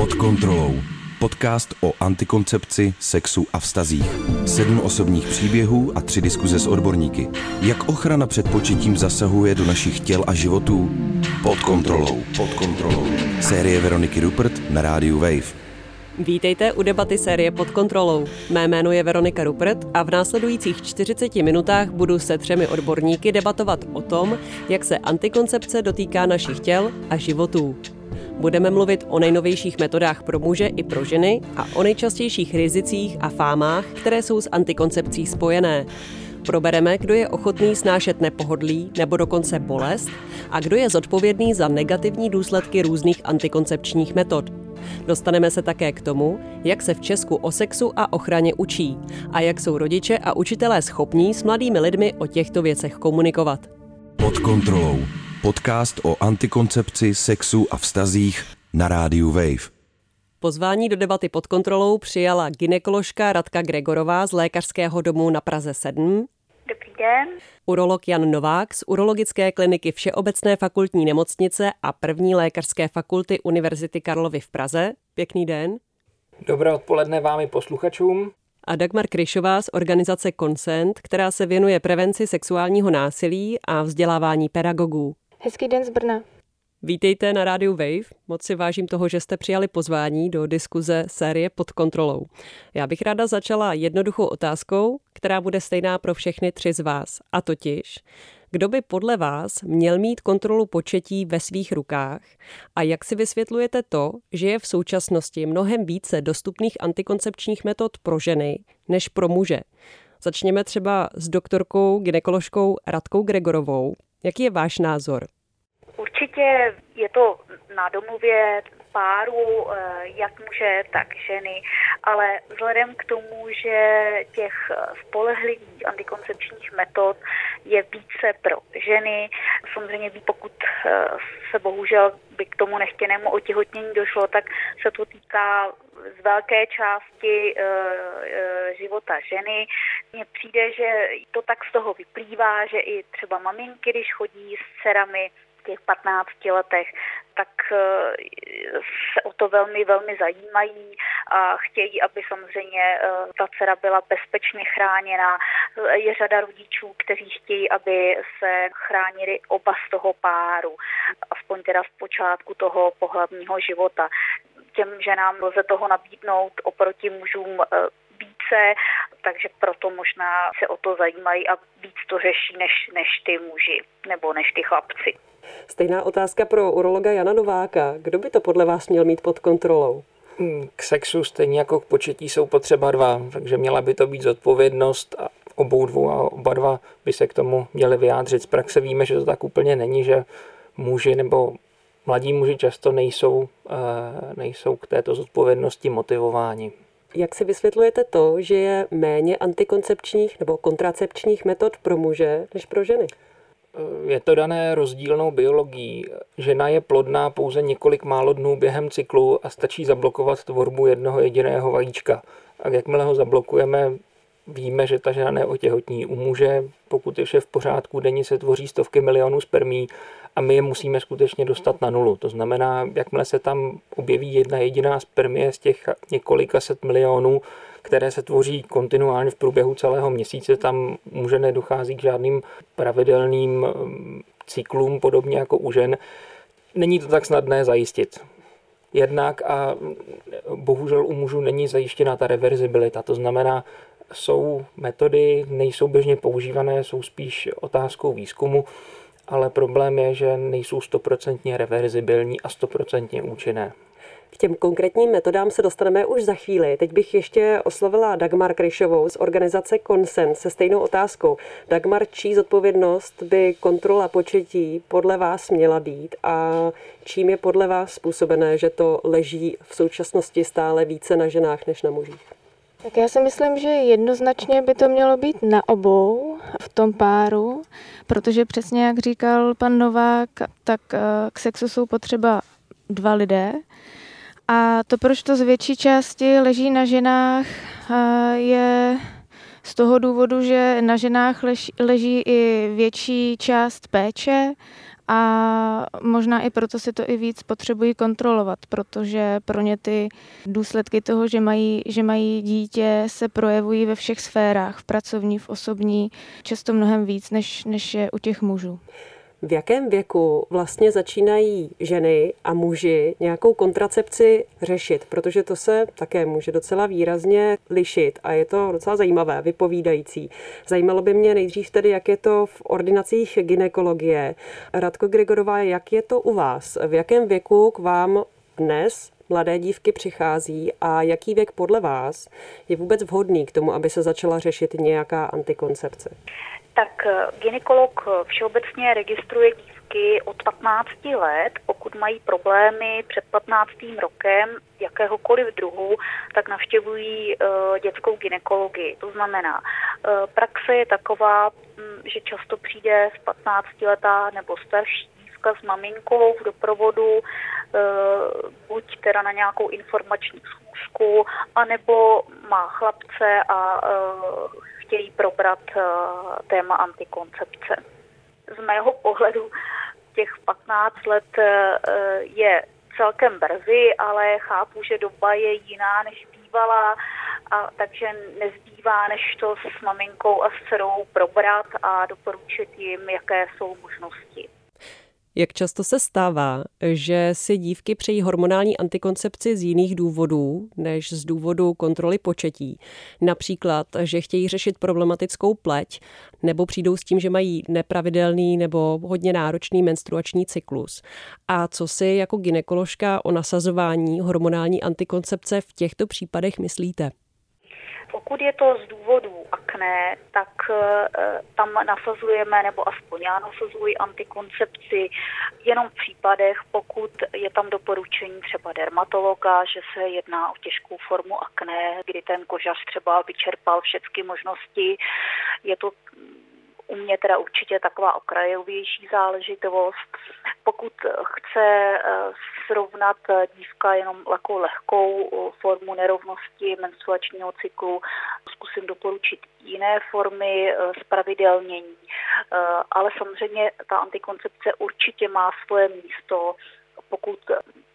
Pod kontrolou. Podcast o antikoncepci, sexu a vztazích. Sedm osobních příběhů a tři diskuze s odborníky. Jak ochrana před početím zasahuje do našich těl a životů? Pod kontrolou. Pod kontrolou. Série Veroniky Rupert na rádiu Wave. Vítejte u debaty série Pod kontrolou. Mé jméno je Veronika Rupert a v následujících 40 minutách budu se třemi odborníky debatovat o tom, jak se antikoncepce dotýká našich těl a životů. Budeme mluvit o nejnovějších metodách pro muže i pro ženy a o nejčastějších rizicích a fámách, které jsou s antikoncepcí spojené. Probereme, kdo je ochotný snášet nepohodlí nebo dokonce bolest a kdo je zodpovědný za negativní důsledky různých antikoncepčních metod. Dostaneme se také k tomu, jak se v Česku o sexu a ochraně učí a jak jsou rodiče a učitelé schopní s mladými lidmi o těchto věcech komunikovat. Pod kontrolou. Podcast o antikoncepci, sexu a vztazích na rádiu Wave. Pozvání do debaty pod kontrolou přijala ginekoložka Radka Gregorová z Lékařského domu na Praze 7. Dobrý den. Urolog Jan Novák z Urologické kliniky Všeobecné fakultní nemocnice a první lékařské fakulty Univerzity Karlovy v Praze. Pěkný den. Dobré odpoledne vám i posluchačům. A Dagmar Kryšová z organizace Consent, která se věnuje prevenci sexuálního násilí a vzdělávání pedagogů. Hezký den z Brna. Vítejte na rádiu Wave. Moc si vážím toho, že jste přijali pozvání do diskuze série pod kontrolou. Já bych ráda začala jednoduchou otázkou, která bude stejná pro všechny tři z vás. A totiž, kdo by podle vás měl mít kontrolu početí ve svých rukách a jak si vysvětlujete to, že je v současnosti mnohem více dostupných antikoncepčních metod pro ženy než pro muže? Začněme třeba s doktorkou ginekoložkou Radkou Gregorovou. Jaký je váš názor? Určitě je to na domluvě páru, eh, jak muže, tak ženy, ale vzhledem k tomu, že těch spolehlivých antikoncepčních metod je více pro ženy, samozřejmě pokud eh, se bohužel by k tomu nechtěnému otěhotnění došlo, tak se to týká z velké části e, e, života ženy. Mně přijde, že to tak z toho vyplývá, že i třeba maminky, když chodí s dcerami těch 15 letech, tak eh, se o to velmi, velmi zajímají a chtějí, aby samozřejmě eh, ta dcera byla bezpečně chráněna. Je řada rodičů, kteří chtějí, aby se chránili oba z toho páru, aspoň teda z počátku toho pohlavního života. Těm ženám lze toho nabídnout oproti mužům eh, více, takže proto možná se o to zajímají a víc to řeší než, než ty muži nebo než ty chlapci. Stejná otázka pro urologa Jana Nováka. Kdo by to podle vás měl mít pod kontrolou? Hmm, k sexu stejně jako k početí jsou potřeba dva, takže měla by to být zodpovědnost a obou dvou a oba dva by se k tomu měli vyjádřit. Z praxe víme, že to tak úplně není, že muži nebo mladí muži často nejsou, eh, nejsou k této zodpovědnosti motivováni. Jak si vysvětlujete to, že je méně antikoncepčních nebo kontracepčních metod pro muže než pro ženy? Je to dané rozdílnou biologií. Žena je plodná pouze několik málo dnů během cyklu a stačí zablokovat tvorbu jednoho jediného vajíčka. A jakmile ho zablokujeme, víme, že ta žena neotěhotní. U muže, pokud je vše v pořádku, denně se tvoří stovky milionů spermí a my je musíme skutečně dostat na nulu. To znamená, jakmile se tam objeví jedna jediná spermie z těch několika set milionů, které se tvoří kontinuálně v průběhu celého měsíce, tam muže nedochází k žádným pravidelným um, cyklům, podobně jako u žen. Není to tak snadné zajistit. Jednak a bohužel u mužů není zajištěna ta reverzibilita, to znamená, jsou metody, nejsou běžně používané, jsou spíš otázkou výzkumu, ale problém je, že nejsou stoprocentně reverzibilní a stoprocentně účinné. K těm konkrétním metodám se dostaneme už za chvíli. Teď bych ještě oslovila Dagmar Kryšovou z organizace Consent se stejnou otázkou. Dagmar, čí zodpovědnost by kontrola početí podle vás měla být a čím je podle vás způsobené, že to leží v současnosti stále více na ženách než na mužích? Tak já si myslím, že jednoznačně by to mělo být na obou v tom páru, protože přesně jak říkal pan Novák, tak eh, k sexu jsou potřeba dva lidé. A to, proč to z větší části leží na ženách, eh, je z toho důvodu, že na ženách leží, leží i větší část péče a možná i proto si to i víc potřebují kontrolovat, protože pro ně ty důsledky toho, že mají, že mají dítě, se projevují ve všech sférách, v pracovní, v osobní, často mnohem víc, než, než je u těch mužů. V jakém věku vlastně začínají ženy a muži nějakou kontracepci řešit? Protože to se také může docela výrazně lišit a je to docela zajímavé, vypovídající. Zajímalo by mě nejdřív tedy, jak je to v ordinacích ginekologie. Radko Gregorová, jak je to u vás? V jakém věku k vám dnes mladé dívky přichází a jaký věk podle vás je vůbec vhodný k tomu, aby se začala řešit nějaká antikoncepce? Tak eh, ginekolog eh, všeobecně registruje dívky od 15 let. Pokud mají problémy před 15. rokem jakéhokoliv druhu, tak navštěvují uh, dětskou ginekologii. To znamená, praxe je taková, hm, že často přijde z 15 letá nebo starší dívka s maminkou v doprovodu, buď teda na nějakou informační schůzku, anebo má chlapce a chtějí probrat eh, téma antikoncepce. Z mého pohledu těch 15 let eh, je celkem brzy, ale chápu, že doba je jiná, než bývala, a takže nezbývá, než to s maminkou a s dcerou probrat a doporučit jim, jaké jsou možnosti. Jak často se stává, že si dívky přejí hormonální antikoncepci z jiných důvodů než z důvodu kontroly početí? Například, že chtějí řešit problematickou pleť, nebo přijdou s tím, že mají nepravidelný nebo hodně náročný menstruační cyklus. A co si jako ginekoložka o nasazování hormonální antikoncepce v těchto případech myslíte? Pokud je to z důvodu akné, tak eh, tam nasazujeme, nebo aspoň já nasazuji antikoncepci jenom v případech, pokud je tam doporučení třeba dermatologa, že se jedná o těžkou formu akné, kdy ten kožař třeba vyčerpal všechny možnosti. Je to u mě teda určitě taková okrajovější záležitost. Pokud chce eh, srovnat dívka jenom jako lehkou eh, formu nerovnosti menstruačního cyklu, zkusím doporučit jiné formy spravidelnění. Eh, ale samozřejmě ta antikoncepce určitě má svoje místo, pokud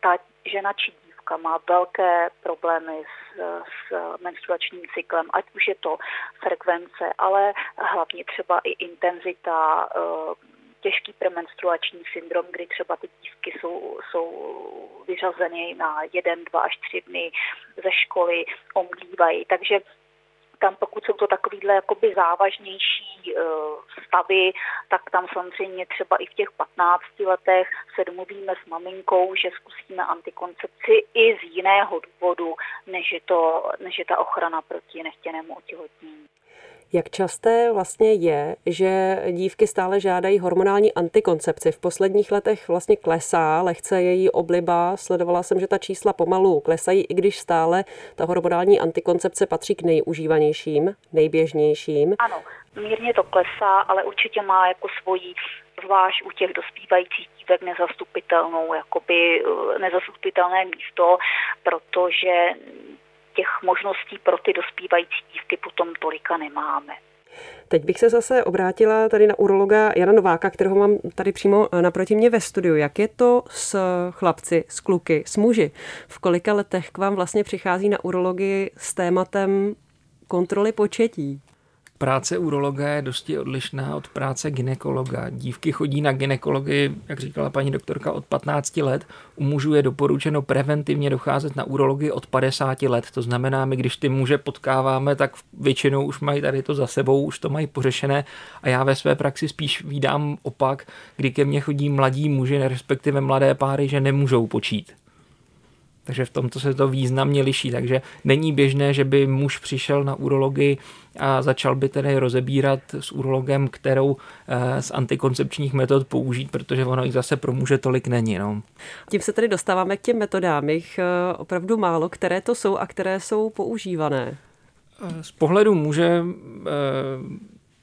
ta žena či dívka má velké problémy s, s menstruačním cyklem, ať už je to frekvence, ale hlavně třeba i intenzita, eh, těžký premenstruační syndrom, kdy třeba ty dívky jsou, jsou vyřazeny na jeden, dva až tři dny ze školy, omdívají. Takže tam pokud jsou to takovýhle jakoby závažnější uh, stavy, tak tam samozřejmě třeba i v těch 15 letech se domluvíme s maminkou, že zkusíme antikoncepci i z jiného důvodu, než je, to, než je ta ochrana proti nechtěnému otěhotnění. Jak časté vlastně je, že dívky stále žádají hormonální antikoncepci? V posledních letech vlastně klesá lehce její obliba. Sledovala jsem, že ta čísla pomalu klesají, i když stále ta hormonální antikoncepce patří k nejužívanějším, nejběžnějším. Ano, mírně to klesá, ale určitě má jako svoji zvlášť u těch dospívajících dívek nezastupitelnou, jakoby eh, nezastupitelné místo, protože těch možností pro ty dospívající dívky potom tolika nemáme. Teď bych se zase obrátila tady na urologa Jana Nováka, kterého mám tady přímo eh, naproti mě ve studiu. Jak je to s chlapci, s kluky, s muži? V kolika letech k vám vlastně přichází na urologii s tématem kontroly početí? Práce urologa je dosti odlišná od práce ginekologa. Dívky chodí na ginekologii, jak říkala paní doktorka, od 15 let. U mužů je doporučeno preventivně docházet na urologii od 50 let. To znamená, my když ty muže potkáváme, tak většinou už mají tady to za sebou, už to mají pořešené. A já ve své praxi spíš vídám opak, kdy ke mně chodí mladí muži, respektive mladé páry, že nemůžou počít takže v tomto se to významně liší. Takže není běžné, že by muž přišel na urologii a začal by tedy rozebírat s urologem, kterou eh, z antikoncepčních metod použít, protože ono jich zase pro muže tolik není. No. Tím se tedy dostáváme k těm metodám. Jich eh, opravdu málo, které to jsou a které jsou používané. Eh, z pohledu muže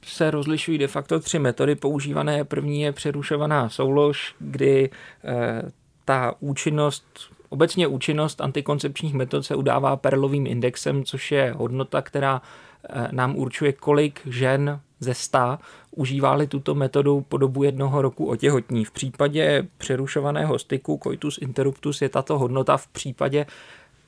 se rozlišují de facto tři metody používané. První je přerušovaná soulož, kdy ta účinnost Obecně účinnost antikoncepčních metod se udává perlovým indexem, což je hodnota, která eh, nám určuje, kolik žen ze 100 užívali tuto metodu po dobu jednoho roku otěhotní. V případě přerušovaného styku coitus interruptus je tato hodnota v případě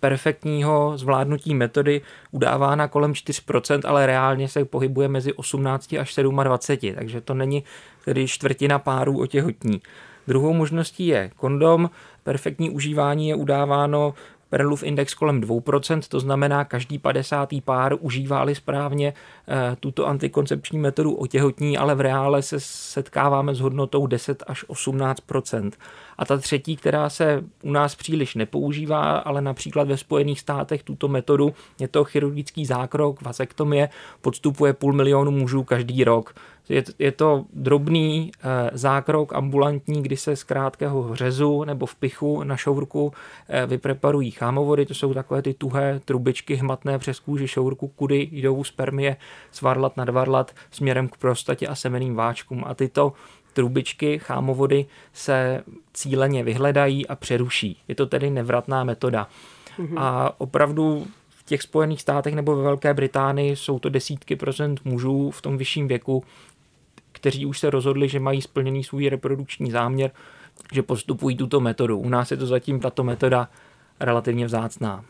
perfektního zvládnutí metody udávána kolem 4%, ale reálně se pohybuje mezi 18 až 27, takže to není tedy čtvrtina párů otěhotní. Druhou možností je kondom. Perfektní užívání je udáváno Perlův index kolem 2%, to znamená každý 50. pár užívá správně eh, tuto antikoncepční metodu otěhotní, ale v reále se setkáváme s hodnotou 10 až 18%. A ta třetí, která se u nás příliš nepoužívá, ale například ve Spojených státech tuto metodu, je to chirurgický zákrok, vasektomie, podstupuje půl milionu mužů každý rok. Je, je to drobný e, zákrok ambulantní, kdy se z krátkého řezu nebo v pichu na šourku e, vypreparují chámovody, to jsou takové ty tuhé trubičky hmatné přes kůži šourku, kudy jdou spermie svarlat nadvarlat směrem k prostatě a semeným váčkům. A tyto trubičky chámovody se cíleně vyhledají a přeruší. Je to tedy nevratná metoda. Mm-hmm. A opravdu v těch Spojených státech nebo ve Velké Británii jsou to desítky procent mužů v tom vyšším věku, kteří už se rozhodli, že mají splněný svůj reprodukční záměr, že postupují tuto metodu. U nás je to zatím tato metoda relativně vzácná.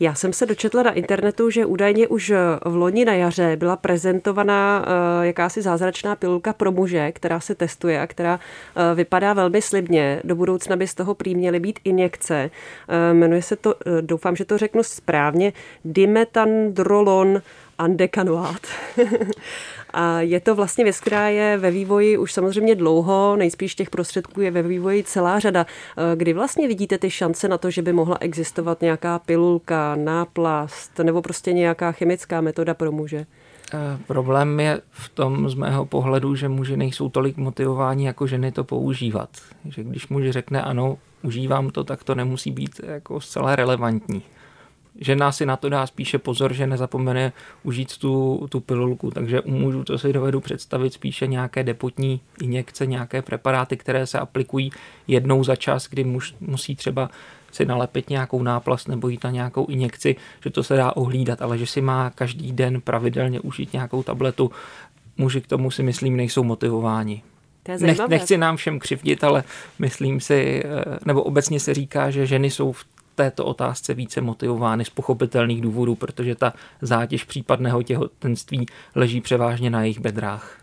Já jsem se dočetla na internetu, že údajně už v loni na jaře byla prezentovaná uh, jakási zázračná pilulka pro muže, která se testuje a která uh, vypadá velmi slibně. Do budoucna by z toho prý měly být injekce. Uh, jmenuje se to, doufám, že to řeknu správně, dimetandrolon andekanoát. A je to vlastně věc, která je ve vývoji už samozřejmě dlouho, nejspíš těch prostředků je ve vývoji celá řada. E, kdy vlastně vidíte ty šance na to, že by mohla existovat nějaká pilulka, náplast nebo prostě nějaká chemická metoda pro muže? E, problém je v tom z mého pohledu, že muži nejsou tolik motivováni jako ženy to používat. Že když muž řekne ano, užívám to, tak to nemusí být jako zcela relevantní žena si na to dá spíše pozor, že nezapomene užít tu, tu pilulku. Takže u mužů to si dovedu představit spíše nějaké depotní injekce, nějaké preparáty, které se aplikují jednou za čas, kdy muž musí třeba si nalepit nějakou náplast nebo jít na nějakou injekci, že to se dá ohlídat, ale že si má každý den pravidelně užít nějakou tabletu, muži k tomu si myslím nejsou motivováni. Nech, nechci nám všem křivdit, ale myslím si, eh, nebo obecně se říká, že ženy jsou v této otázce více motivovány z pochopitelných důvodů, protože ta zátěž případného těhotenství leží převážně na jejich bedrách.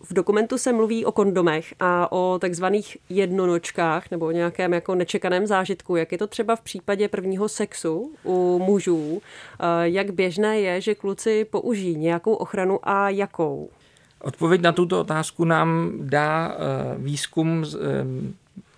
V dokumentu se mluví o kondomech a o takzvaných jednonočkách nebo o nějakém jako nečekaném zážitku. Jak je to třeba v případě prvního sexu u mužů? Jak běžné je, že kluci použijí nějakou ochranu a jakou? Odpověď na tuto otázku nám dá eh, výzkum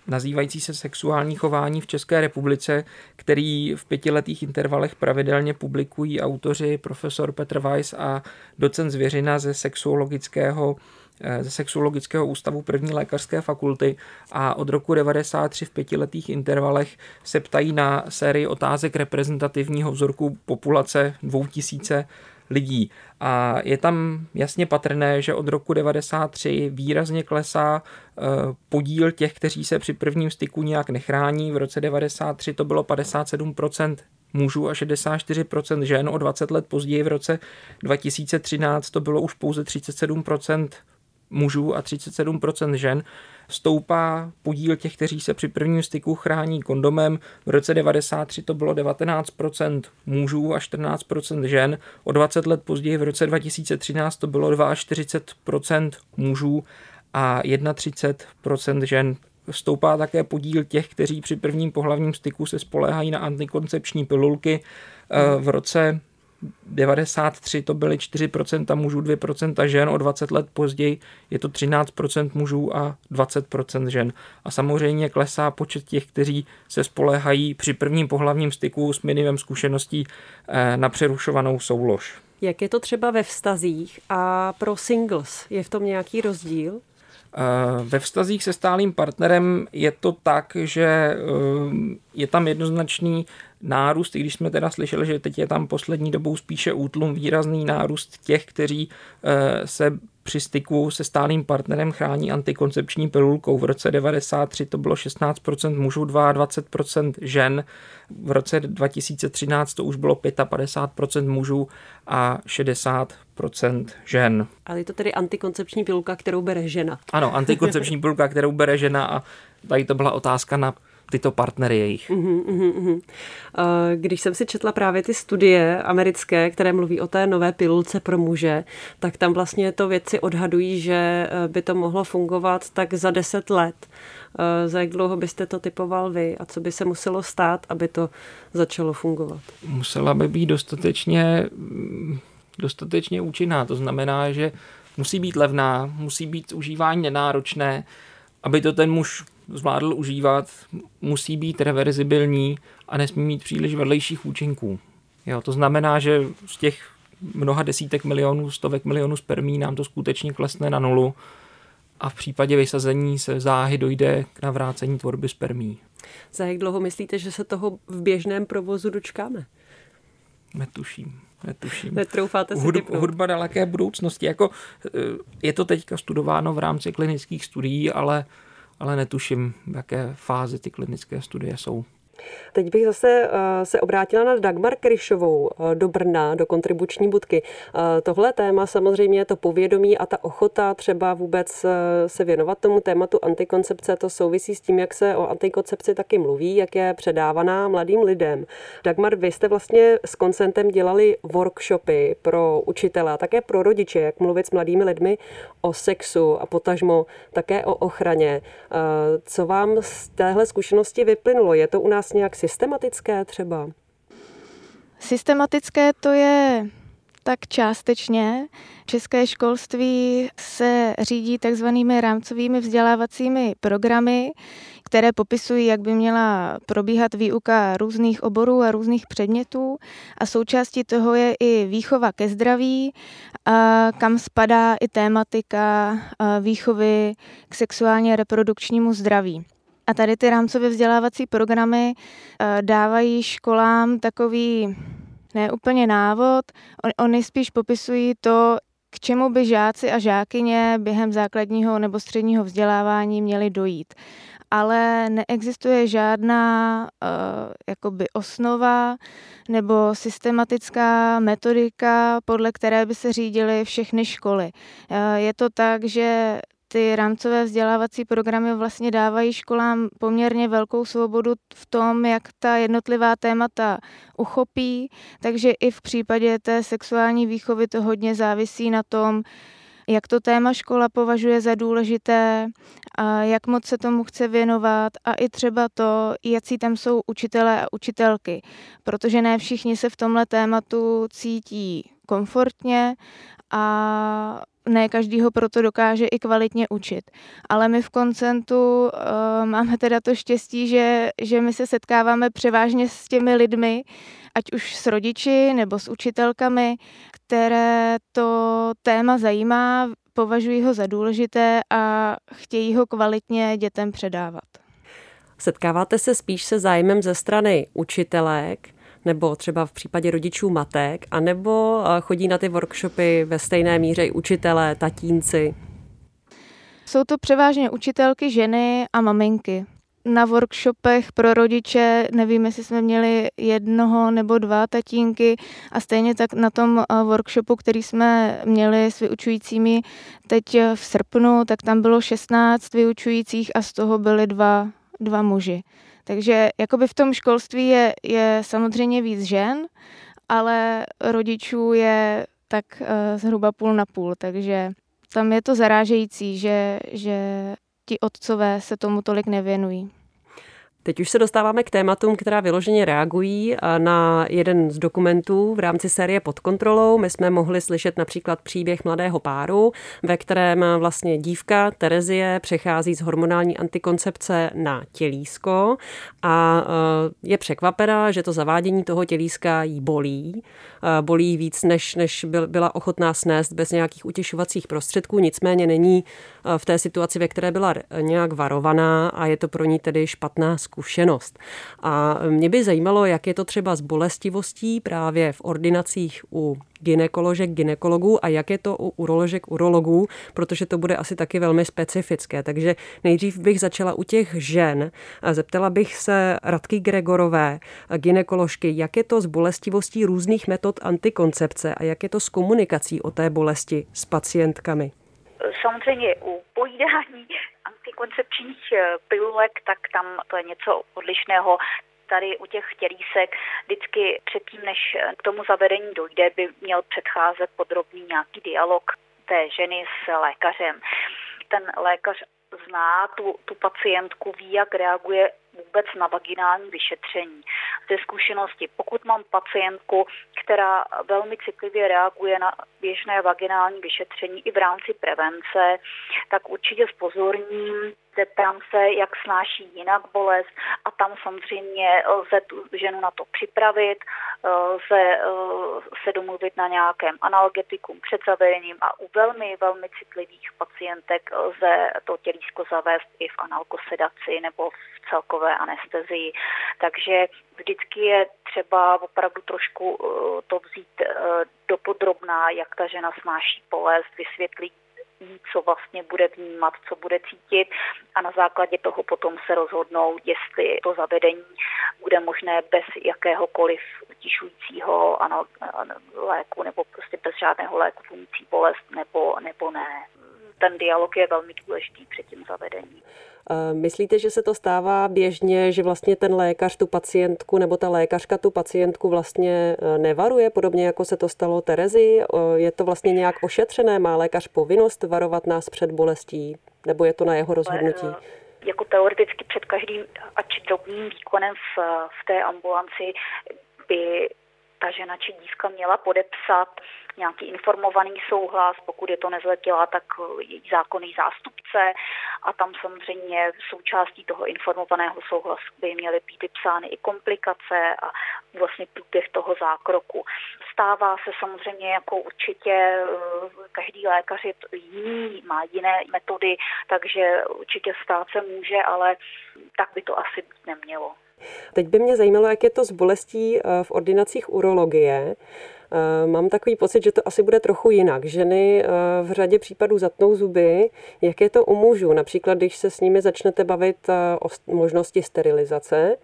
nazývající se sexuální chování v České republice, který v pětiletých intervalech pravidelně publikují autoři profesor Petr Weiss a docent Zvěřina ze sexuologického eh, ze sexuologického ústavu první lékařské fakulty a od roku 93 v pětiletých intervalech se ptají na sérii otázek reprezentativního vzorku populace 2000 lidí. A je tam jasně patrné, že od roku 93 výrazně klesá eh, podíl těch, kteří se při prvním styku nějak nechrání. V roce 93 to bylo 57% mužů a 64% žen. O 20 let později v roce 2013 to bylo už pouze 37% mužů a 37% žen stoupá podíl těch, kteří se při prvním styku chrání kondomem. V roce 93 to bylo 19% mužů a 14% žen. O 20 let později v roce 2013 to bylo 42% mužů a 31% žen. Stoupá také podíl těch, kteří při prvním pohlavním styku se spoléhají na antikoncepční pilulky. V roce 93 to byly 4% mužů, 2% žen, o 20 let později je to 13% mužů a 20% žen. A samozřejmě klesá počet těch, kteří se spoléhají při prvním pohlavním styku s minimem zkušeností eh, na přerušovanou soulož. Jak je to třeba ve vztazích a pro singles? Je v tom nějaký rozdíl? Eh, ve vztazích se stálým partnerem je to tak, že eh, je tam jednoznačný nárůst, i když jsme teda slyšeli, že teď je tam poslední dobou spíše útlum, výrazný nárůst těch, kteří eh, se při styku se stálým partnerem chrání antikoncepční pilulkou. V roce 93 to bylo 16% mužů, 22% žen. V roce 2013 to už bylo 55% mužů a 60% žen. Ale je to tedy antikoncepční pilulka, kterou bere žena. Ano, antikoncepční pilulka, kterou bere žena a tady to byla otázka na tyto partnery jejich. Uh-huh, uh-huh. Když jsem si četla právě ty studie americké, které mluví o té nové pilulce pro muže, tak tam vlastně to věci odhadují, že eh, by to mohlo fungovat tak za deset let. Eh, za jak dlouho byste to typoval vy a co by se muselo stát, aby to začalo fungovat? Musela by být dostatečně, dostatečně účinná. To znamená, že musí být levná, musí být užívání nenáročné, aby to ten muž zvládl užívat, musí být reverzibilní a nesmí mít příliš vedlejších účinků. Jo, to znamená, že z těch mnoha desítek milionů, stovek milionů spermí nám to skutečně klesne na nulu a v případě vysazení se záhy dojde k navrácení tvorby spermí. Za jak dlouho myslíte, že se toho v běžném provozu dočkáme? Netuším. Netuším. Netroufáte si Hud, hudba daleké budoucnosti. Jako, eh, je to teďka studováno v rámci klinických studií, ale ale netuším, v jaké fázi ty klinické studie jsou. Teď bych zase eh, se obrátila na Dagmar Kryšovou eh, do Brna, do kontribuční budky. Eh, tohle téma samozřejmě to povědomí a ta ochota třeba vůbec se věnovat tomu tématu antikoncepce, to souvisí s tím, jak se o antikoncepci taky mluví, jak je předávaná mladým lidem. Dagmar, vy jste vlastně s koncentem dělali workshopy pro učitele a také pro rodiče, jak mluvit s mladými lidmi o sexu a potažmo také o ochraně. Co vám z téhle zkušenosti vyplynulo? Je to u nás nějak systematické třeba? Systematické to je tak částečně. České školství se řídí takzvanými rámcovými vzdělávacími programy, které popisují, jak by měla probíhat výuka různých oborů a různých předmětů. A součástí toho je i výchova ke zdraví, kam spadá i tématika výchovy k sexuálně reprodukčnímu zdraví. A tady ty rámcové vzdělávací programy eh, dávají školám takový neúplně návod, oni spíš popisují to, k čemu by žáci a žákyně během základního nebo středního vzdělávání měli dojít. Ale neexistuje žádná uh, jakoby osnova nebo systematická metodika, podle které by se řídily všechny školy. Uh, je to tak, že ty rámcové vzdělávací programy vlastně dávají školám poměrně velkou svobodu v tom, jak ta jednotlivá témata uchopí, takže i v případě té sexuální výchovy to hodně závisí na tom, jak to téma škola považuje za důležité, a jak moc se tomu chce věnovat a i třeba to, jaký tam jsou učitelé a učitelky, protože ne všichni se v tomhle tématu cítí komfortně a ne každý ho proto dokáže i kvalitně učit. Ale my v koncentu uh, máme teda to štěstí, že, že my se setkáváme převážně s těmi lidmi, ať už s rodiči nebo s učitelkami, které to téma zajímá, považují ho za důležité a chtějí ho kvalitně dětem předávat. Setkáváte se spíš se zájmem ze strany učitelek, nebo třeba v případě rodičů matek, anebo eh, chodí na ty workshopy ve stejné míře i učitelé, tatínci? Jsou to převážně učitelky, ženy a maminky. Na workshopech pro rodiče nevím, jestli jsme měli jednoho nebo dva tatínky a stejně tak na tom eh, workshopu, který jsme měli s vyučujícími teď v srpnu, tak tam bylo 16 vyučujících a z toho byly dva, dva muži. Takže jakoby v tom školství je, je samozřejmě víc žen, ale rodičů je tak uh, zhruba půl na půl, takže tam je to zarážející, že, že ti otcové se tomu tolik nevěnují. Teď už se dostáváme k tématům, která vyloženě reagují na jeden z dokumentů v rámci série Pod kontrolou. My jsme mohli slyšet například příběh mladého páru, ve kterém vlastně dívka Terezie přechází z hormonální antikoncepce na tělísko a e, je překvapená, že to zavádění toho tělíska jí bolí. E, bolí víc, než, než byla ochotná snést bez nějakých utěšovacích prostředků, nicméně není e, v té situaci, ve které byla nějak varovaná a je to pro ní tedy špatná zkušenost. A mě by zajímalo, jak je to třeba s bolestivostí právě v ordinacích u ginekoložek, ginekologů a jak je to u uroložek, urologů, protože to bude asi taky velmi specifické. Takže nejdřív bych začala u těch žen. Zeptala bych se Radky Gregorové, ginekoložky, jak je to s bolestivostí různých metod antikoncepce a jak je to s komunikací o té bolesti s pacientkami. Samozřejmě u pojídání antikoncepčních pilulek, tak tam to je něco odlišného tady u těch tělísek vždycky předtím, než k tomu zavedení dojde, by měl předcházet podrobný nějaký dialog té ženy s lékařem. Ten lékař zná tu, tu pacientku, ví, jak reaguje vůbec na vaginální vyšetření. Ze zkušenosti, pokud mám pacientku, která velmi citlivě reaguje na běžné vaginální vyšetření i v rámci prevence, tak určitě spozorním zeptám se, jak snáší jinak bolest a tam samozřejmě lze tu ženu na to připravit, lze eh, se domluvit na nějakém analgetikum před zavedením a u velmi, velmi citlivých pacientek lze to tělísko zavést i v analkosedaci nebo v celkové anestezii. Takže vždycky je třeba opravdu trošku eh, to vzít eh, dopodrobná, jak ta žena snáší bolest, vysvětlit ví, co vlastně bude vnímat, co bude cítit a na základě toho potom se rozhodnou, jestli to zavedení bude možné bez jakéhokoliv utišujícího léku nebo prostě bez žádného léku fungující bolest nebo, nebo ne. Ten dialog je velmi důležitý před tím zavedením. Myslíte, že se to stává běžně, že vlastně ten lékař tu pacientku nebo ta lékařka tu pacientku vlastně e, nevaruje, podobně jako se to stalo Terezi? Je to vlastně nějak ošetřené? Má lékař povinnost varovat nás před bolestí? Nebo je to na jeho rozhodnutí? Jako teoreticky před každým, ač drobným výkonem v, v té ambulanci by ta žena či dívka měla podepsat nějaký informovaný souhlas, pokud je to nezletilá, tak její zákonný zástupce a tam samozřejmě součástí toho informovaného souhlasu by měly být vypsány i komplikace a vlastně průběh toho zákroku. Stává se samozřejmě jako určitě eh, každý lékař je jiný, má jiné metody, takže určitě stát se může, ale tak by to asi být nemělo. Teď by mě zajímalo, jak je to s bolestí eh, v ordinacích urologie. Eh, mám takový pocit, že to asi bude trochu jinak. Ženy eh, v řadě případů zatnou zuby. Jak je to u mužů? Například, když se s nimi začnete bavit o možnosti sterilizace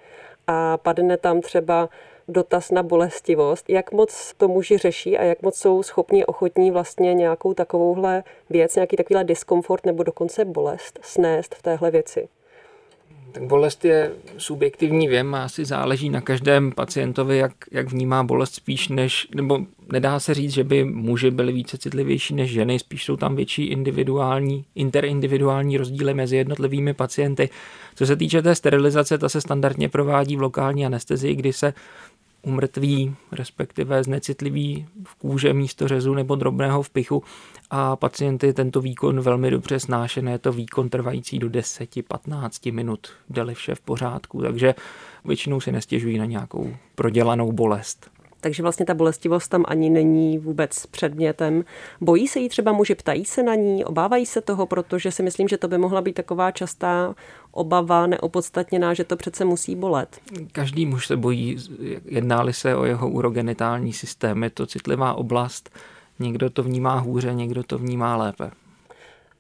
a padne tam třeba dotaz na bolestivost. Jak moc to muži řeší a jak moc jsou schopni, ochotní vlastně nějakou takovouhle věc, nějaký takovýhle diskomfort nebo dokonce bolest snést v téhle věci? Tak bolest je subjektivní věm a asi záleží na každém pacientovi, jak, jak vnímá bolest spíš než, nebo nedá se říct, že by muži byli více citlivější než ženy, spíš jsou tam větší individuální, interindividuální rozdíly mezi jednotlivými pacienty. Co se týče té sterilizace, ta se standardně provádí v lokální anestezii, kdy se umrtví, respektive znecitlivý v kůže místo řezu nebo drobného vpichu a pacienty tento výkon velmi dobře snášené. Je to výkon trvající do 10-15 minut, jde vše v pořádku, takže většinou si nestěžují na nějakou prodělanou bolest. Takže vlastně ta bolestivost tam ani není vůbec předmětem. Bojí se jí třeba muži, ptají se na ní, obávají se toho, protože si myslím, že to by mohla být taková častá obava neopodstatněná, že to přece musí bolet. Každý muž se bojí, jednáli se o jeho urogenitální systém, je to citlivá oblast, někdo to vnímá hůře, někdo to vnímá lépe.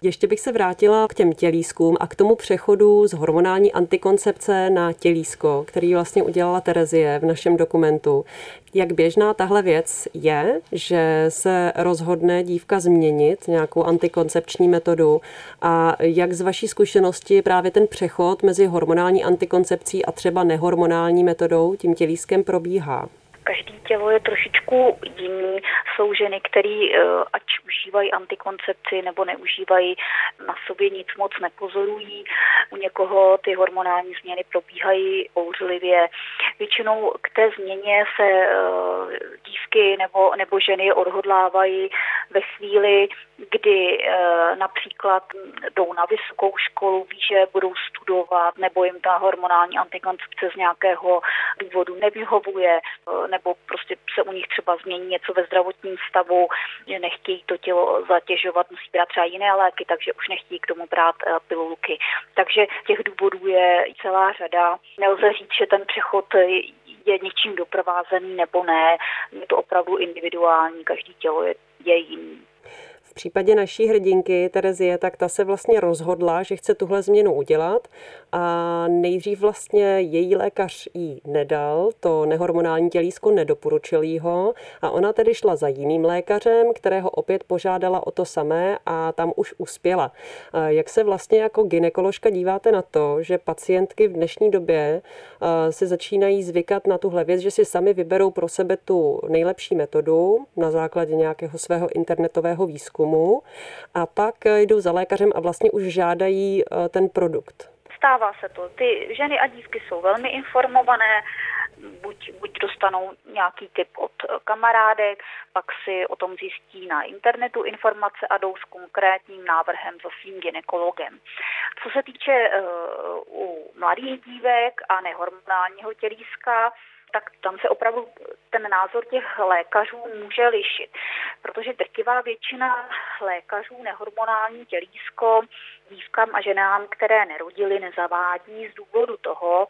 Ještě bych se vrátila k těm tělískům a k tomu přechodu z hormonální antikoncepce na tělísko, který vlastně udělala Terezie v našem dokumentu. Jak běžná tahle věc je, že se rozhodne dívka změnit nějakou antikoncepční metodu a jak z vaší zkušenosti právě ten přechod mezi hormonální antikoncepcí a třeba nehormonální metodou tím tělískem probíhá? Každý tělo je trošičku jiný. Jsou ženy, které eh, ať užívají antikoncepci nebo neužívají, na sobě nic moc nepozorují. U někoho ty hormonální změny probíhají bouřlivě. Většinou k té změně se eh, dívky nebo, nebo ženy odhodlávají ve chvíli, kdy eh, například jdou na vysokou školu, ví, že budou studovat, nebo jim ta hormonální antikoncepce z nějakého důvodu nevyhovuje, nebo prostě se u nich třeba změní něco ve zdravotním stavu, že nechtějí to tělo zatěžovat, musí brát třeba jiné léky, takže už nechtějí k tomu brát pilulky. Takže těch důvodů je celá řada. Nelze říct, že ten přechod je něčím doprovázený nebo ne. Je to opravdu individuální, každý tělo je, je jiný případě naší hrdinky Terezie, tak ta se vlastně rozhodla, že chce tuhle změnu udělat a nejdřív vlastně její lékař jí nedal, to nehormonální tělísko nedoporučil jí ho a ona tedy šla za jiným lékařem, kterého opět požádala o to samé a tam už uspěla. Jak se vlastně jako ginekoložka díváte na to, že pacientky v dnešní době se začínají zvykat na tuhle věc, že si sami vyberou pro sebe tu nejlepší metodu na základě nějakého svého internetového výzkumu výzkumu a pak jdou za lékařem a vlastně už žádají eh, ten produkt. Stává se to. Ty ženy a dívky jsou velmi informované, buď, buď dostanou nějaký tip od kamarádek, pak si o tom zjistí na internetu informace a jdou s konkrétním návrhem za svým ginekologem. Co se týče uh, u mladých dívek a nehormonálního tělíska, tak tam se opravdu ten názor těch lékařů může lišit, protože drtivá většina lékařů nehormonální tělísko dívkám a ženám, které nerodily, nezavádí z důvodu toho,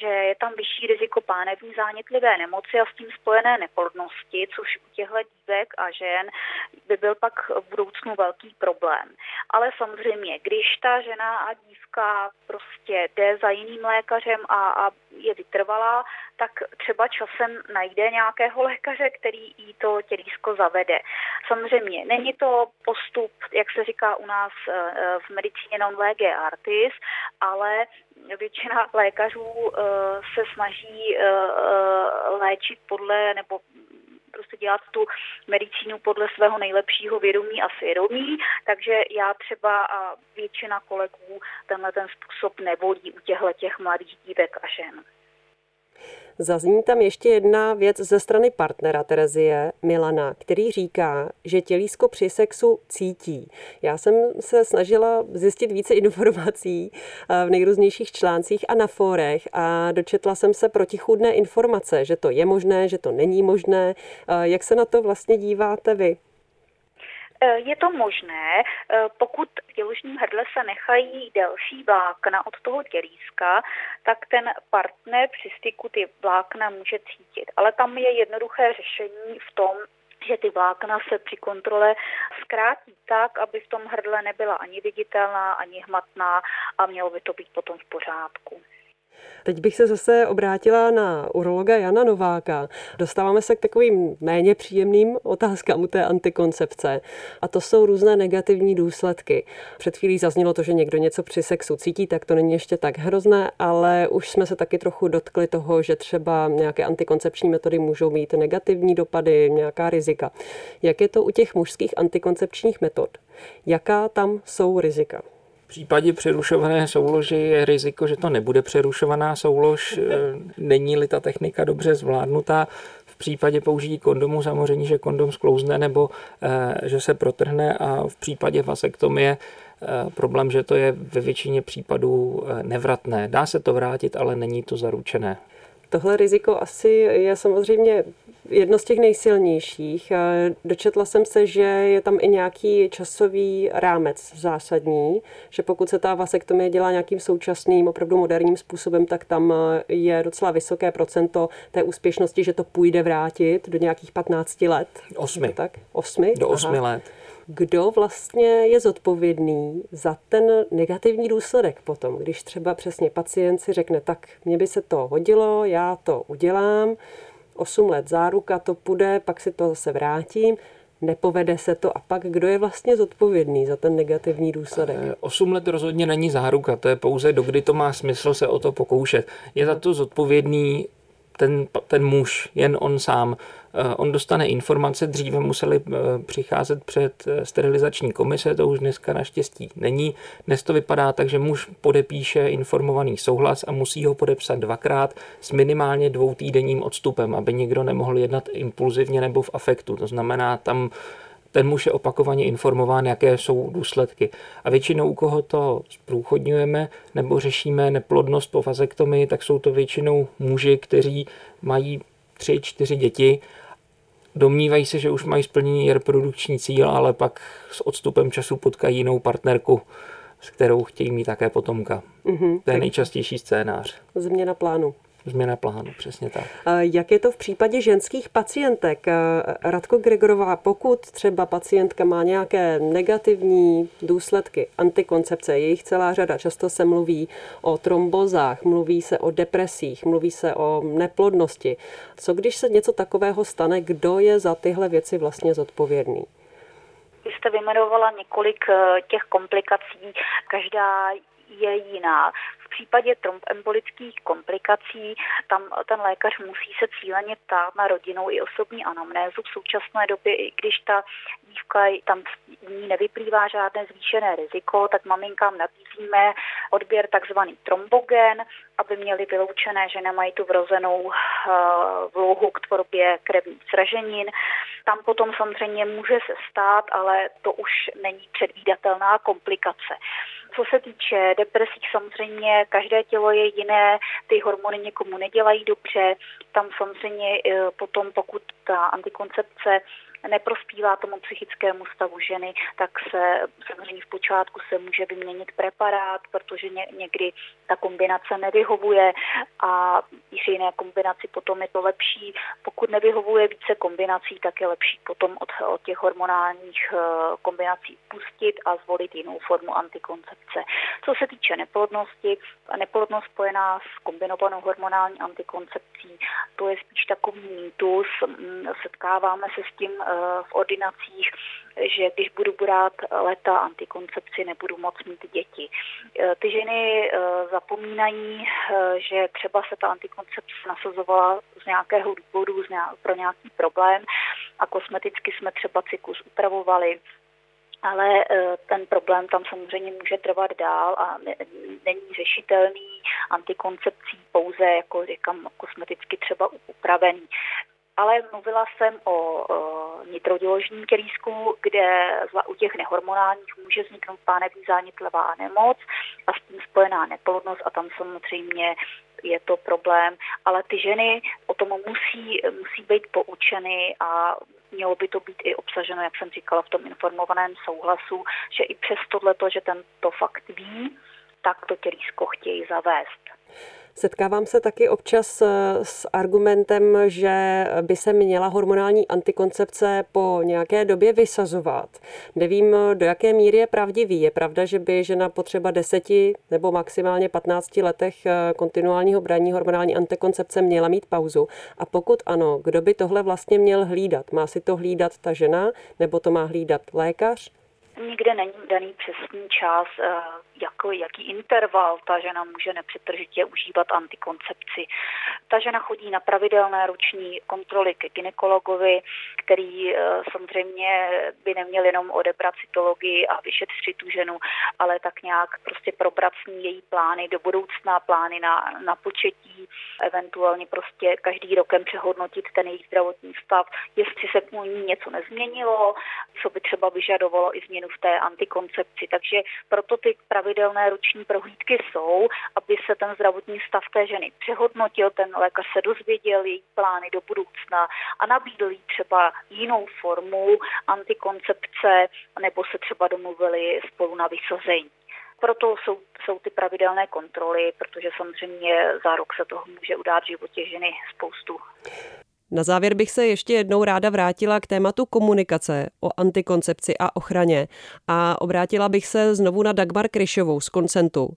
že je tam vyšší riziko pánevní zánětlivé nemoci a s tím spojené neplodnosti, což u těchto dívek a žen by byl pak v budoucnu velký problém. Ale samozřejmě, když ta žena a dívka prostě jde za jiným lékařem a, a je vytrvalá, tak třeba časem najde nějakého lékaře, který jí to tělísko zavede. Samozřejmě není to postup, jak se říká u nás eh, v medicíně non lege artis, ale většina lékařů eh, se snaží eh, léčit podle nebo prostě dělat tu medicínu podle svého nejlepšího vědomí a svědomí, takže já třeba a většina kolegů tenhle ten způsob nevolí u těchto těch mladých dívek a žen. Zazní tam ještě jedna věc ze strany partnera Terezie, Milana, který říká, že tělísko při sexu cítí. Já jsem se snažila zjistit více informací eh, v nejrůznějších článcích a na fórech a dočetla jsem se protichůdné informace, že to je možné, že to není možné. Eh, jak se na to vlastně díváte vy? Eh, je to možné, eh, pokud v děložním hrdle se nechají delší vlákna od toho tělíska, tak ten partner při styku ty vlákna může cítit. Ale tam je jednoduché řešení v tom, že ty vlákna se při kontrole zkrátí tak, aby v tom hrdle nebyla ani viditelná, ani hmatná a mělo by to být potom v pořádku. Teď bych se zase obrátila na urologa Jana Nováka. Dostáváme se k takovým méně příjemným otázkám u té antikoncepce. A to jsou různé negativní důsledky. Před chvílí zaznělo to, že někdo něco při sexu cítí, tak to není ještě tak hrozné, ale už jsme se taky trochu dotkli toho, že třeba nějaké antikoncepční metody můžou mít negativní dopady, nějaká rizika. Jak je to u těch mužských antikoncepčních metod? Jaká tam jsou rizika? Případě přerušované souloži je riziko, že to nebude přerušovaná soulož, e, není-li ta technika dobře zvládnutá. V případě použití kondomu samozřejmě, že kondom sklouzne nebo e, že se protrhne a v případě vasektomie e, problém, že to je ve většině případů nevratné. Dá se to vrátit, ale není to zaručené. Tohle riziko asi je samozřejmě jedno z těch nejsilnějších. Dočetla jsem se, že je tam i nějaký časový rámec zásadní, že pokud se ta vasektomie dělá nějakým současným, opravdu moderním způsobem, tak tam je docela vysoké procento té úspěšnosti, že to půjde vrátit do nějakých 15 let. Osmi. Tak? Osmi? Do osmi Aha. let kdo vlastně je zodpovědný za ten negativní důsledek potom, když třeba přesně pacient si řekne, tak mě by se to hodilo, já to udělám, 8 let záruka to půjde, pak si to zase vrátím, nepovede se to a pak kdo je vlastně zodpovědný za ten negativní důsledek? 8 eh, let rozhodně není záruka, to je pouze dokdy to má smysl se o to pokoušet. Je za to zodpovědný ten, ten muž, jen on sám. Eh, on dostane informace, dříve museli eh, přicházet před eh, sterilizační komise, to už dneska naštěstí není. Dnes to vypadá tak, že muž podepíše informovaný souhlas a musí ho podepsat dvakrát s minimálně dvou týdenním odstupem, aby nikdo nemohl jednat impulzivně nebo v afektu. To znamená, tam ten muž je opakovaně informován, jaké jsou důsledky. A většinou, u koho to zprůchodňujeme nebo řešíme neplodnost po vazektomii, tak jsou to většinou muži, kteří mají tři, čtyři děti domnívají se, že už mají splněný reprodukční cíl, ale pak s odstupem času potkají jinou partnerku, s kterou chtějí mít také potomka. Mm-hmm, to je nejčastější scénář. Změna plánu. Změna plánu, přesně tak. Jak je to v případě ženských pacientek? Radko Gregorová, pokud třeba pacientka má nějaké negativní důsledky antikoncepce, je jich celá řada, často se mluví o trombozách, mluví se o depresích, mluví se o neplodnosti. Co když se něco takového stane, kdo je za tyhle věci vlastně zodpovědný? Vy jste vyjmenovala několik eh, těch komplikací, každá je jiná případě trombembolických komplikací tam ten lékař musí se cíleně ptát na rodinou i osobní anamnézu. V současné době, i když ta dívka tam ní nevyplývá žádné zvýšené riziko, tak maminkám nabízíme odběr takzvaný trombogen, aby měli vyloučené, že nemají tu vrozenou eh, vlohu k tvorbě krevních sraženin. Tam potom samozřejmě může se stát, ale to už není předvídatelná komplikace. Co se týče depresí, samozřejmě každé tělo je jiné, ty hormony někomu nedělají dobře, tam samozřejmě eh, potom, pokud ta antikoncepce neprospívá tomu psychickému stavu ženy, tak se samozřejmě v počátku se může vyměnit preparát, protože ně, někdy ta kombinace nevyhovuje a při jiné kombinaci potom je to lepší. Pokud nevyhovuje více kombinací, tak je lepší potom od, od těch hormonálních eh, kombinací pustit a zvolit jinou formu antikoncepce. Co se týče neplodnosti, neplodnost spojená s kombinovanou hormonální antikoncepcí, to je spíš takový mýtus. Setkáváme se s tím eh, v ordinacích, že když budu brát leta antikoncepci, nebudu moc mít děti. Eh, ty ženy zapomínají, že třeba se ta antikoncepce nasazovala z nějakého důvodu, pro nějaký problém a kosmeticky jsme třeba cyklus upravovali, ale e, ten problém tam samozřejmě může trvat dál a není řešitelný antikoncepcí pouze, jako říkám, kosmeticky třeba upravený. Ale mluvila jsem o nitroděložním kelísku, kde u těch nehormonálních může vzniknout pánevní zánětlivá nemoc a s tím spojená neplodnost a tam samozřejmě je to problém, ale ty ženy o tom musí, musí být poučeny a mělo by to být i obsaženo, jak jsem říkala, v tom informovaném souhlasu, že i přes tohleto, že ten to fakt ví, tak to tělísko chtějí zavést. Setkávám se taky občas eh, s argumentem, že by se měla hormonální antikoncepce po nějaké době vysazovat. Nevím, do jaké míry je pravdivý. Je pravda, že by žena po třeba deseti nebo maximálně 15 letech eh, kontinuálního braní hormonální antikoncepce měla mít pauzu. A pokud ano, kdo by tohle vlastně měl hlídat? Má si to hlídat ta žena nebo to má hlídat lékař? Nikde není daný přesný čas, eh, jako, jaký interval ta žena může nepřetržitě užívat antikoncepci. Ta žena chodí na pravidelné roční kontroly ke ginekologovi, který eh, samozřejmě by neměl jenom odebrat cytologii a vyšetřit tu ženu, ale tak nějak prostě probrat s ní její plány do budoucna, plány na, na početí, eventuálně prostě každý rokem přehodnotit ten její zdravotní stav, jestli se u ní něco nezměnilo, co by třeba vyžadovalo i změnu v té antikoncepci. Takže proto ty pravidelné roční prohlídky jsou, aby se ten zdravotní stav té ženy přehodnotil, ten lékař se dozvěděl její plány do budoucna a nabídl jí třeba jinou formu antikoncepce nebo se třeba domluvili spolu na vysazení. Proto jsou, jsou ty pravidelné kontroly, protože samozřejmě za rok se toho může udát v životě ženy spoustu. Na závěr bych se ještě jednou ráda vrátila k tématu komunikace o antikoncepci a ochraně a obrátila bych se znovu na Dagmar Kryšovou z Koncentu.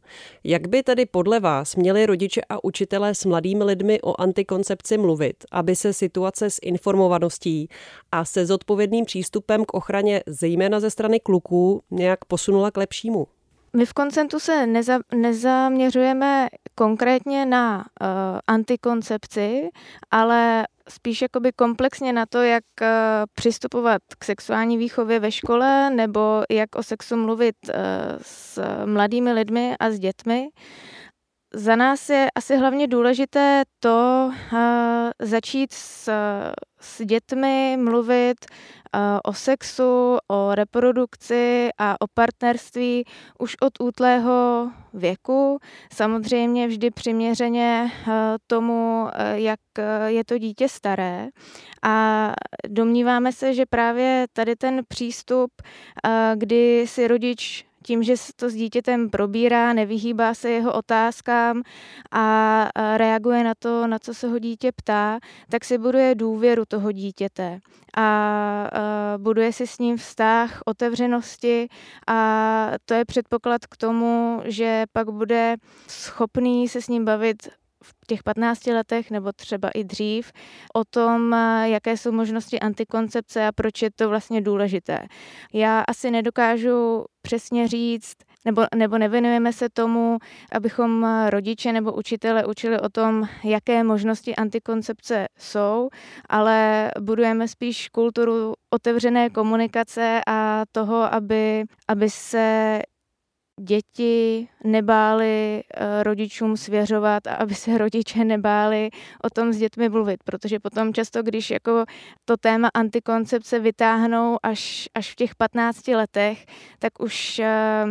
Jak by tedy podle vás měli rodiče a učitelé s mladými lidmi o antikoncepci mluvit, aby se situace s informovaností a se zodpovědným přístupem k ochraně zejména ze strany kluků nějak posunula k lepšímu? My v koncentu se neza, nezaměřujeme konkrétně na uh, antikoncepci, ale spíš jakoby komplexně na to, jak uh, přistupovat k sexuální výchově ve škole nebo jak o sexu mluvit uh, s mladými lidmi a s dětmi. za nás je asi hlavně důležité to uh, začít s, s dětmi mluvit o sexu, o reprodukci a o partnerství už od útlého věku. Samozřejmě vždy přiměřeně uh, tomu, uh, jak je to dítě staré. A domníváme se, že právě tady ten přístup, kdy si rodič tím, že to s dítětem probírá, nevyhýbá se jeho otázkám a reaguje na to, na co se ho dítě ptá, tak si buduje důvěru toho dítěte. A buduje si s ním vztah otevřenosti a to je předpoklad k tomu, že pak bude schopný se s ním bavit v těch 15 letech nebo třeba i dřív o tom, jaké jsou možnosti antikoncepce a proč je to vlastně důležité. Já asi nedokážu přesně říct, nebo, nebo nevěnujeme se tomu, abychom rodiče nebo učitele učili o tom, jaké možnosti antikoncepce jsou, ale budujeme spíš kulturu otevřené komunikace a toho, aby, aby se děti nebáli eh, rodičům svěřovat a aby se rodiče nebáli o tom s dětmi mluvit, protože potom často, když jako to téma antikoncepce vytáhnou až, až v těch 15 letech, tak už eh,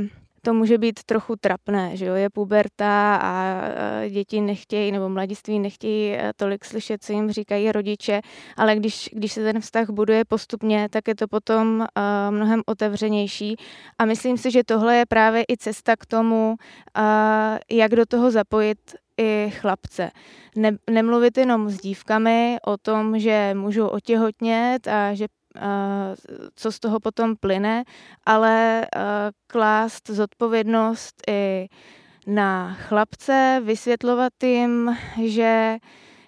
to může být trochu trapné, že jo, je puberta a děti nechtějí, nebo mladiství nechtějí eh, tolik slyšet, co jim říkají rodiče, ale když, když se ten vztah buduje postupně, tak je to potom uh, mnohem otevřenější a myslím si, že tohle je právě i cesta k tomu, uh, jak do toho zapojit i chlapce. Ne, nemluvit jenom s dívkami o tom, že můžou otěhotnět a že co z toho potom plyne, ale klást zodpovědnost i na chlapce, vysvětlovat jim, že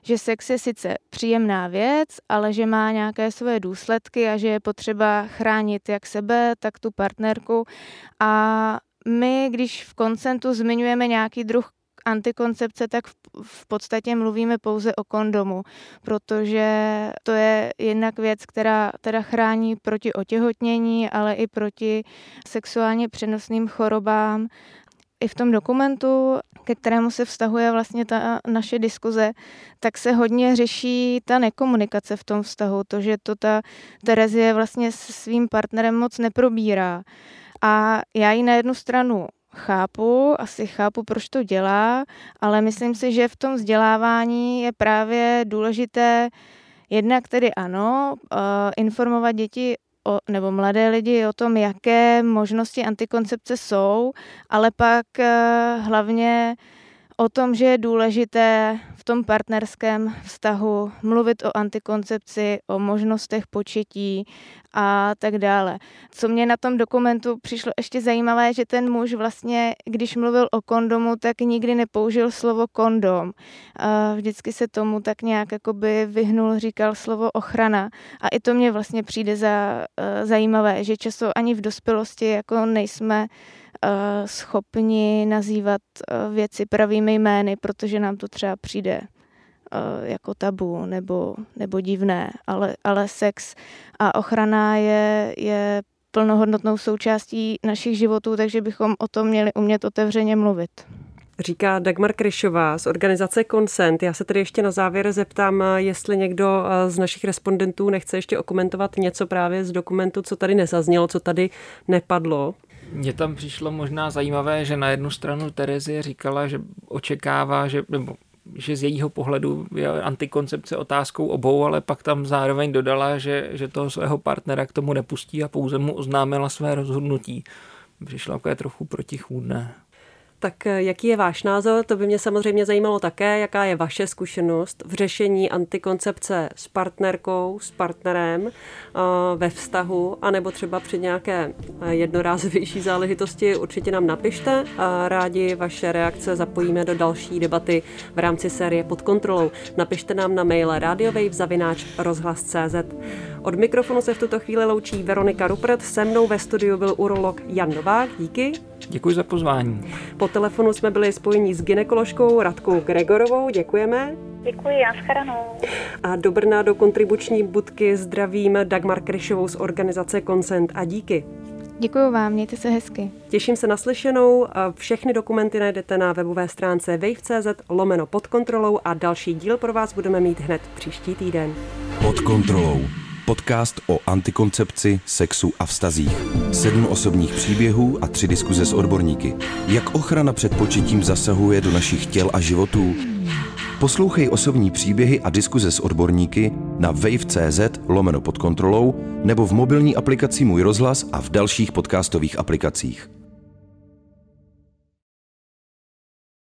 že sex je sice příjemná věc, ale že má nějaké své důsledky a že je potřeba chránit jak sebe, tak tu partnerku. A my, když v koncentu zmiňujeme nějaký druh antikoncepce, tak v, podstatě mluvíme pouze o kondomu, protože to je jednak věc, která teda chrání proti otěhotnění, ale i proti sexuálně přenosným chorobám. I v tom dokumentu, ke kterému se vztahuje vlastně ta naše diskuze, tak se hodně řeší ta nekomunikace v tom vztahu, to, že to ta Terezie vlastně s svým partnerem moc neprobírá. A já ji na jednu stranu chápu, asi chápu, proč to dělá, ale myslím si, že v tom vzdělávání je právě důležité jednak tedy ano, uh, informovat děti o, nebo mladé lidi o tom, jaké možnosti antikoncepce jsou, ale pak uh, hlavně o tom, že je důležité v tom partnerském vztahu mluvit o antikoncepci, o možnostech početí a tak dále. Co mě na tom dokumentu přišlo ještě zajímavé, že ten muž vlastně, když mluvil o kondomu, tak nikdy nepoužil slovo kondom. Vždycky se tomu tak nějak jakoby vyhnul, říkal slovo ochrana. A i to mě vlastně přijde za e, zajímavé, že často ani v dospělosti jako nejsme schopni nazývat eh, věci pravými jmény, protože nám to třeba přijde eh, jako tabu nebo, nebo divné, ale, ale sex a ochrana je, je plnohodnotnou součástí našich životů, takže bychom o tom měli umět otevřeně mluvit. Říká Dagmar Kryšová z organizace Consent. Já se tedy ještě na závěr zeptám, jestli někdo z našich respondentů nechce ještě okomentovat něco právě z dokumentu, co tady nezaznělo, co tady nepadlo. Mně tam přišlo možná zajímavé, že na jednu stranu Terezie říkala, že očekává, že, nebo že z jejího pohledu je antikoncepce otázkou obou, ale pak tam zároveň dodala, že, že toho svého partnera k tomu nepustí a pouze mu oznámila své rozhodnutí. Přišlo takové trochu protichůdné. Tak eh, jaký je váš názor? To by mě samozřejmě zajímalo také, jaká je vaše zkušenost v řešení antikoncepce s partnerkou, s partnerem eh, ve vztahu, anebo třeba při nějaké eh, jednorázovější záležitosti. Určitě nám napište. Rádi vaše reakce zapojíme do další debaty v rámci série pod kontrolou. Napište nám na mail radiovej.rozhlas.cz. Od mikrofonu se v tuto chvíli loučí Veronika Rupert, se mnou ve studiu byl urolog Jan Novák. Díky. Děkuji za pozvání. Po telefonu jsme byli spojení s ginekoložkou Radkou Gregorovou. Děkujeme. Děkuji, shledanou. A do Brna do kontribuční budky zdravím Dagmar Kryšovou z organizace Consent a díky. Děkuji vám, mějte se hezky. Těším se na slyšenou. Všechny dokumenty najdete na webové stránce wave.cz lomeno pod kontrolou a další díl pro vás budeme mít hned příští týden. Pod kontrolou. Podcast o antikoncepci, sexu a vztazích. Sedm osobních příběhů a tři diskuze s odborníky. Jak ochrana před početím zasahuje do našich těl a životů? Poslouchej osobní příběhy a diskuze s odborníky na wave.cz lomeno pod kontrolou nebo v mobilní aplikaci Můj rozhlas a v dalších podcastových aplikacích.